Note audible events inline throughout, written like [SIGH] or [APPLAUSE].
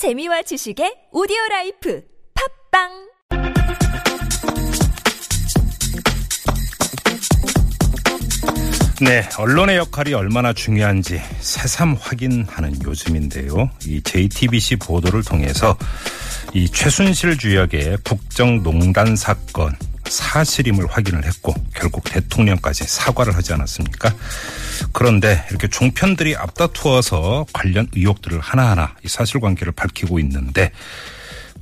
재미와 지식의 오디오 라이프 팝빵 네, 언론의 역할이 얼마나 중요한지 새삼 확인하는 요즘인데요. 이 JTBC 보도를 통해서 이 최순실 주역의 국정농단 사건 사실임을 확인을 했고 결국 대통령까지 사과를 하지 않았습니까? 그런데 이렇게 종편들이 앞다투어서 관련 의혹들을 하나하나 이 사실관계를 밝히고 있는데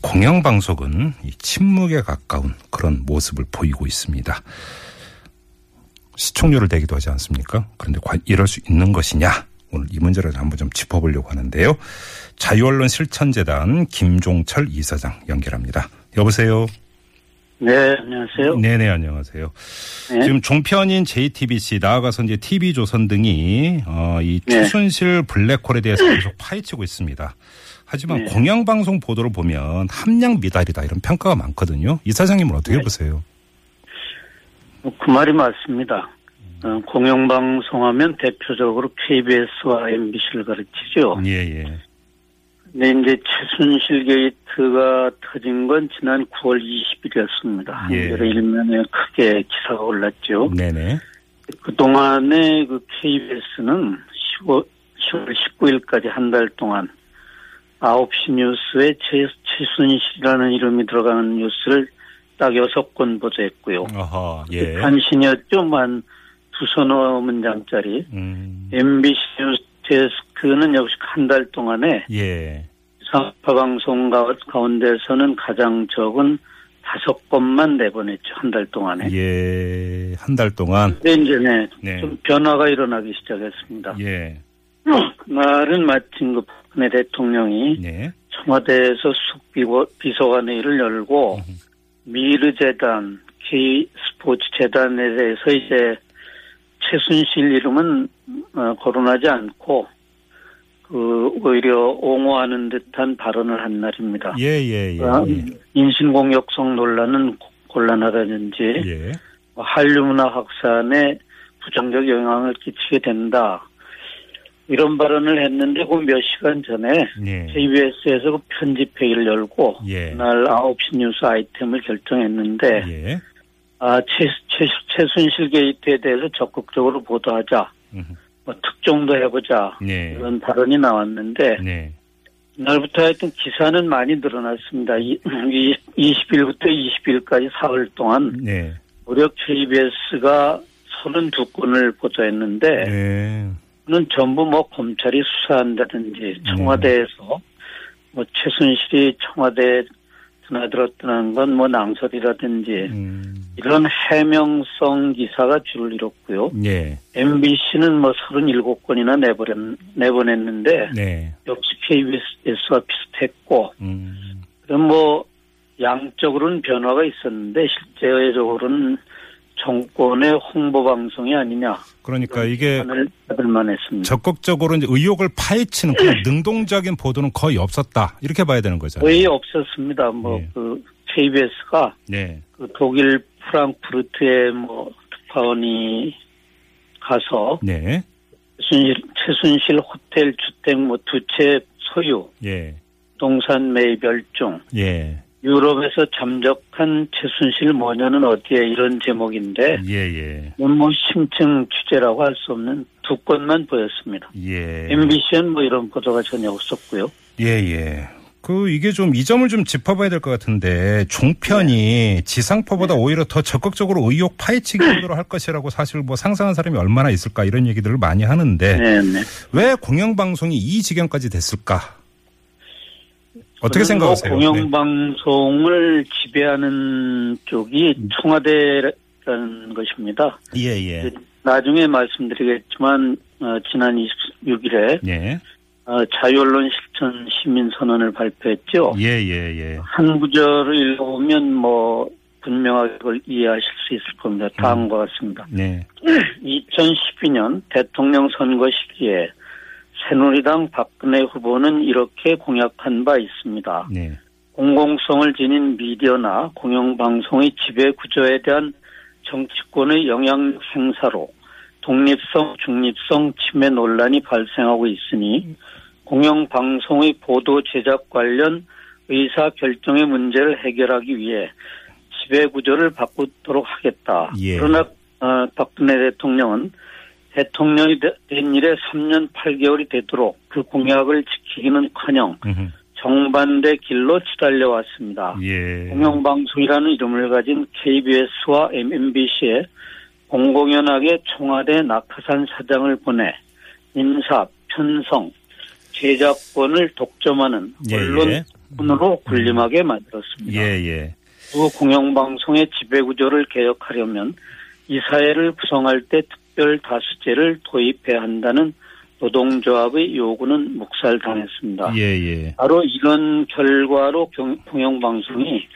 공영방송은 이 침묵에 가까운 그런 모습을 보이고 있습니다. 시청률을 내기도 하지 않습니까? 그런데 이럴 수 있는 것이냐? 오늘 이 문제를 한번 좀 짚어보려고 하는데요. 자유언론 실천재단 김종철 이사장 연결합니다. 여보세요. 네, 안녕하세요. 네네 안녕하세요. 네. 지금 종편인 JTBC 나아가서 이제 TV조선 등이 어, 이 네. 최순실 블랙홀에 대해서 계속 파헤치고 있습니다. 하지만 네. 공영방송 보도를 보면 함량 미달이다 이런 평가가 많거든요. 이 사장님은 어떻게 네. 보세요? 뭐그 말이 맞습니다. 어, 공영방송하면 대표적으로 KBS와 MBC를 가르치죠. 예 예. 근데 이제 최순실 게이트가 터진 건 지난 9월 20일이었습니다. 예. 한겨레 일면에 크게 기사가 올랐죠. 네네. 그동안에 그 KBS는 15, 10월 19일까지 한 달 동안 9시 뉴스에 최, 최순실이라는 이름이 들어가는 뉴스를 딱 6건 보도했고요. 어허 예. 한신이었죠. 만 두서너 문장짜리. 음. MBC 뉴스 데스크는 역시 한 달 동안에 예. 상파 방송 가- 가운데서는 가장 적은 다섯 건만 내보냈죠. 한 달 동안에. 예. 한 달 동안. 근데 이제 네, 네. 좀 변화가 일어나기 시작했습니다. 예. [CLEARS THROAT] 그날은 마침 그 박근혜 대통령이 네. 청와대에서 숙비서관회의를 열고 미르재단, K스포츠재단에 대해서 이제 최순실 이름은 어, 거론하지 않고 그 오히려 옹호하는 듯한 발언을 한 날입니다. 예, 예, 예. 어, 예. 인신공격성 논란은 곤란하다든지 예. 뭐 한류 문화 확산에 부정적 영향을 끼치게 된다. 이런 발언을 했는데 그 몇 시간 전에 예. KBS에서 그 편집 회의를 열고 예. 그날 9시 뉴스 아이템을 결정했는데 예. 아, 최, 최, 최순실 게이트에 대해서 적극적으로 보도하자. 음흠. 뭐 특종도 해보자. 네. 이런 발언이 나왔는데 네. 그날부터 하여튼 기사는 많이 늘어났습니다. 이, [CLEARS THROAT] 20일부터 20일까지 사흘 동안 네. 무력 KBS가 32건을 보도했는데 네. 그는 전부 뭐 검찰이 수사한다든지 청와대에서 뭐 최순실이 청와대에 드나들었다는 건 뭐 낭설이라든지 음. 이런 해명성 기사가 줄을 이뤘고요. 예. MBC는 뭐 37건이나 내보냈, 내보냈는데 네. 역시 KBS와 비슷했고 음. 그럼 뭐 양적으로는 변화가 있었는데 실제적으로는 정권의 홍보 방송이 아니냐 그러니까 이게 받을 만 했습니다. 적극적으로 이제 의혹을 파헤치는 그런 능동적인 보도는 거의 없었다. 이렇게 봐야 되는 거죠. 거의 없었습니다. 뭐 예. 그 KBS가 네. 그 독일 프랑크푸르트에 뭐 특파원이 가서 네. 최순실, 최순실 호텔 주택 뭐 두 채 소유, 예. 동산 매입멸종, 예. 유럽에서 잠적한 최순실 모녀는 어디에 이런 제목인데 예, 예. 뭐 심층 취재라고 할 수 없는 두 건만 보였습니다. 예. MBC는 뭐 이런 보도가 전혀 없었고요. 예, 예. 그 이게 좀 이 점을 좀 짚어봐야 될 것 같은데 종편이 지상파보다 오히려 더 적극적으로 의혹 파헤치기 보도를 할 것이라고 사실 뭐 상상한 사람이 얼마나 있을까 이런 얘기들을 많이 하는데 네네. 왜 공영방송이 이 지경까지 됐을까? 어떻게 생각하세요? 공영방송을 지배하는 쪽이 청와대라는 것입니다. 네. 예, 예. 나중에 말씀드리겠지만 어, 지난 26일에 예. 어, 자유언론 실천 시민선언을 발표했죠. 예, 예, 예. 한 구절을 읽어보면 뭐 분명하게 그걸 이해하실 수 있을 겁니다. 다음과 같습니다. 네. [CLEARS THROAT] 2012년 대통령 선거 시기에 새누리당 박근혜 후보는 이렇게 공약한 바 있습니다. 네. 공공성을 지닌 미디어나 공영방송의 지배 구조에 대한 정치권의 영향력 행사로 독립성, 중립성 침해 논란이 발생하고 있으니 공영방송의 보도 제작 관련 의사 결정의 문제를 해결하기 위해 지배 구조를 바꾸도록 하겠다. 예. 그러나 어, 박근혜 대통령은 대통령이 되- 된 일에 3년 8개월이 되도록 그 공약을 지키기는커녕. 정반대 길로 치달려 왔습니다. 예. 공영방송이라는 이름을 가진 KBS와 MBC에 공공연하게 청와대 낙하산 사장을 보내 인사, 편성, 제작권을 독점하는 예, 예. 언론으로 군림하게 만들었습니다. 예, 예. 그 공영방송의 지배구조를 개혁하려면 이 사회를 구성할 때 특별 다수제를 도입해야 한다는 노동조합의 요구는 묵살당했습니다. 예, 예. 바로 이런 결과로 경- 공영방송이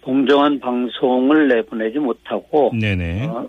공정한 방송을 내보내지 못하고 네네. 어,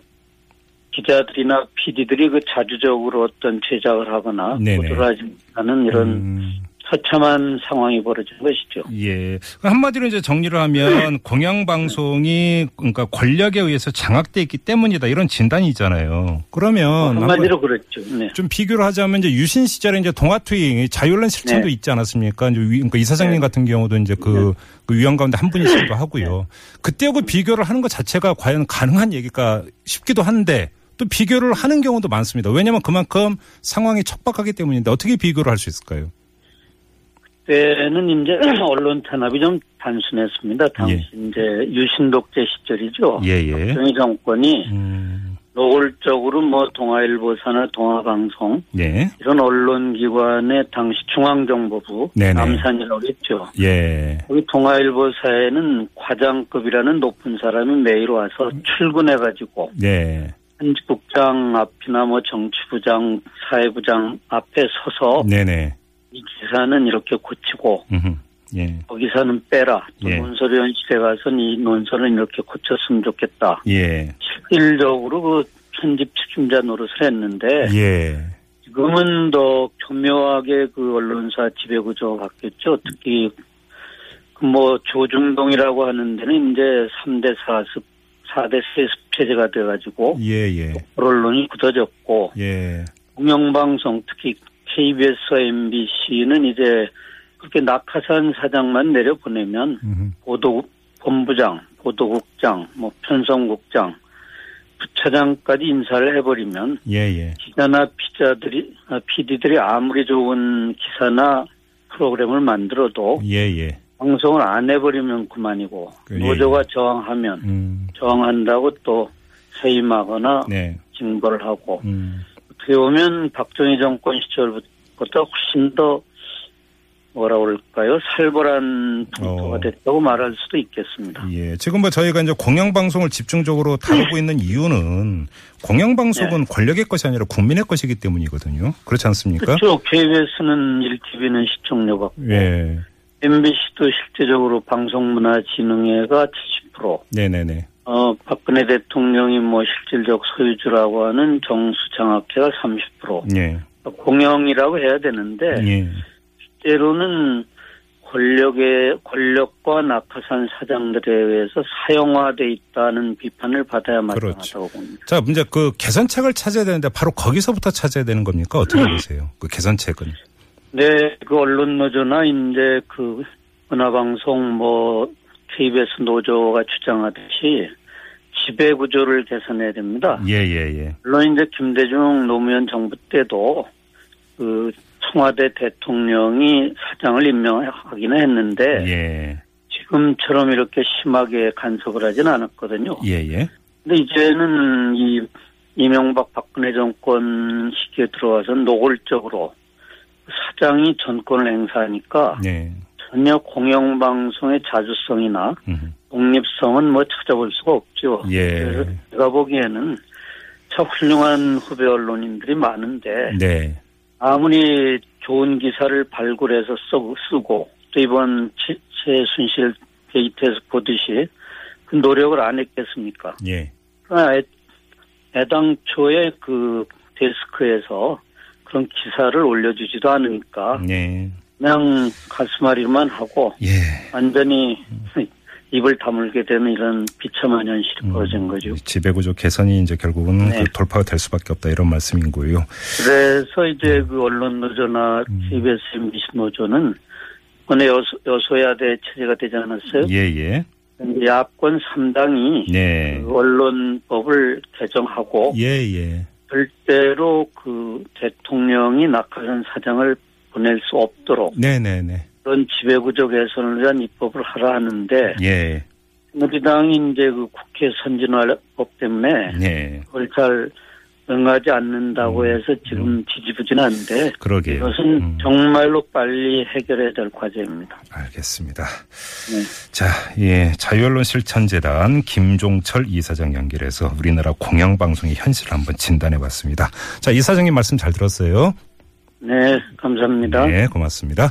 기자들이나 PD들이 그 자주적으로 어떤 제작을 하거나 네네. 보도를 하지 못하는 이런 음, 처참한 상황이 벌어진 것이죠. 예. 한마디로 이제 정리를 하면 공영방송이 그러니까 권력에 의해서 장악돼 있기 때문이다 이런 진단이 있잖아요. 그러면 한마디로 그렇죠. 네. 좀 비교를 하자면 이제 유신 시절에 이제 동아투이 자유론 실천도 네. 있지 않았습니까? 이제 위, 그러니까 이사장님 네. 같은 경우도 이제 그, 그 위원 가운데 한 분이시기도 [LAUGHS] 하고요. 그때하고 비교를 하는 것 자체가 과연 가능한 얘기가 싶기도 한데 또 비교를 하는 경우도 많습니다. 왜냐하면 그만큼 상황이 척박하기 때문인데 어떻게 비교를 할 수 있을까요? 그때는 이제 [CLEARS THROAT] 언론 탄압이 좀 단순했습니다. 당시 이제 유신 독재 시절이죠. 예, 예. 박정희 정권이 음, 노골적으로 뭐 동아일보사나 동아방송 네. 이런 언론기관의 당시 중앙정보부. 남산이라고 했죠. 예. 여기 동아일보사에는 과장급이라는 높은 사람이 매일 와서 출근해가지고 네. 편집국장 앞이나 뭐 정치부장, 사회부장 앞에 서서 네네. 이 기사는 이렇게 고치고 음흠. 예. 거기서는 빼라. 또 예. 논설위원실에 가서는 이 논설은 이렇게 고쳤으면 좋겠다. 예. 실질적으로 그 편집 책임자 노릇을 했는데 예. 지금은 더 교묘하게 그 언론사 지배구조가 바뀌었죠. 특히 그 뭐 조중동이라고 하는 데는 이제 3대 4습, 4대 세습 체제가 돼가지고 예, 예. 언론이 굳어졌고 예. 공영방송 특히 KBS와 MBC는 이제 그렇게 낙하산 사장만 내려보내면 음흠. 보도 본부장, 보도국장, 뭐 편성국장, 부차장까지 인사를 해버리면 예, 예. 기자나 피자들이 아, PD들이 아무리 좋은 기사나 프로그램을 만들어도 예, 예. 방송을 안 해버리면 그만이고 그, 예, 노조가 저항하면 음. 저항한다고 또 해임하거나 네. 징벌을 하고 음. 어떻게 보면 박정희 정권 시절보다 훨씬 더 뭐라 그럴까요 살벌한 풍토가 어. 됐다고 말할 수도 있겠습니다. 예. 지금 뭐 저희가 이제 공영방송을 집중적으로 다루고 있는 이유는 공영방송은 권력의 것이 아니라 국민의 것이기 때문이거든요. 그렇지 않습니까? 그렇죠. KBS는 1TV는 시청료 받고 예. MBC도 실제적으로 방송문화진흥회가 70%, 네네네. 어, 박근혜 대통령이 뭐 실질적 소유주라고 하는 정수장학회가 30%, 예. 공영이라고 해야 되는데, 예. 때로는 권력의, 권력과 낙하산 사장들에 의해서 사형화돼 있다는 비판을 받아야 그렇죠. 마땅하다고 봅니다. 자, 문제 그 개선책을 찾아야 되는데 바로 거기서부터 찾아야 되는 겁니까? 어떻게 보세요? 그 개선책은. 네, 그 언론 노조나 이제 그 문화방송 뭐 KBS 노조가 주장하듯이 지배 구조를 개선해야 됩니다. 예, 예, 예. 물론 이제 김대중 노무현 정부 때도 그 청와대 대통령이 사장을 임명하기는 했는데 예. 지금처럼 이렇게 심하게 간섭을 하진 않았거든요. 예, 예. 근데 이제는 이 이명박 박근혜 정권 시기에 들어와서 노골적으로 사장이 전권을 행사하니까 네. 전혀 공영방송의 자주성이나 음. 독립성은 뭐 찾아볼 수가 없죠. 예. 그래서 제가 보기에는 참 훌륭한 후배 언론인들이 많은데 네. 아무리 좋은 기사를 발굴해서 쓰고, 쓰고 또 이번 최- 최순실 게이트에서 보듯이 그 노력을 안 했겠습니까? 예. 그러나 애, 애당초에 그 데스크에서 그런 기사를 올려주지도 않으니까 네. 그냥 가슴앓이만 하고 예. 완전히 [LAUGHS] 입을 다물게 되는 이런 비참한 현실이 벌어진 거죠. 지배구조 개선이 이제 결국은 네. 그 돌파가 될 수밖에 없다 이런 말씀인 거고요. 그래서 이제 그 언론 노조나 KBS, MBC 노조는 이번에 여소, 여소야대 체제가 되지 않았어요? 예, 예. 야권 3당이 네. 그 언론법을 개정하고 예, 예. 절대로 그 대통령이 낙하산 사장을 보낼 수 없도록 네, 네, 네. 그런 지배구조 개선을 위한 입법을 하라 하는데 예. 새누리당이 이제 그 국회 선진화법 때문에 네. 그걸 잘 응하지 않는다고 해서 지금 지지부진한데 그러게요. 이것은 음. 정말로 빨리 해결해야 될 과제입니다. 알겠습니다. 네. 자, 예, 자유언론 실천재단 김종철 이사장 연결해서 우리나라 공영방송의 현실을 한번 진단해봤습니다. 자, 이사장님 말씀 잘 들었어요. 네, 감사합니다. 네, 고맙습니다.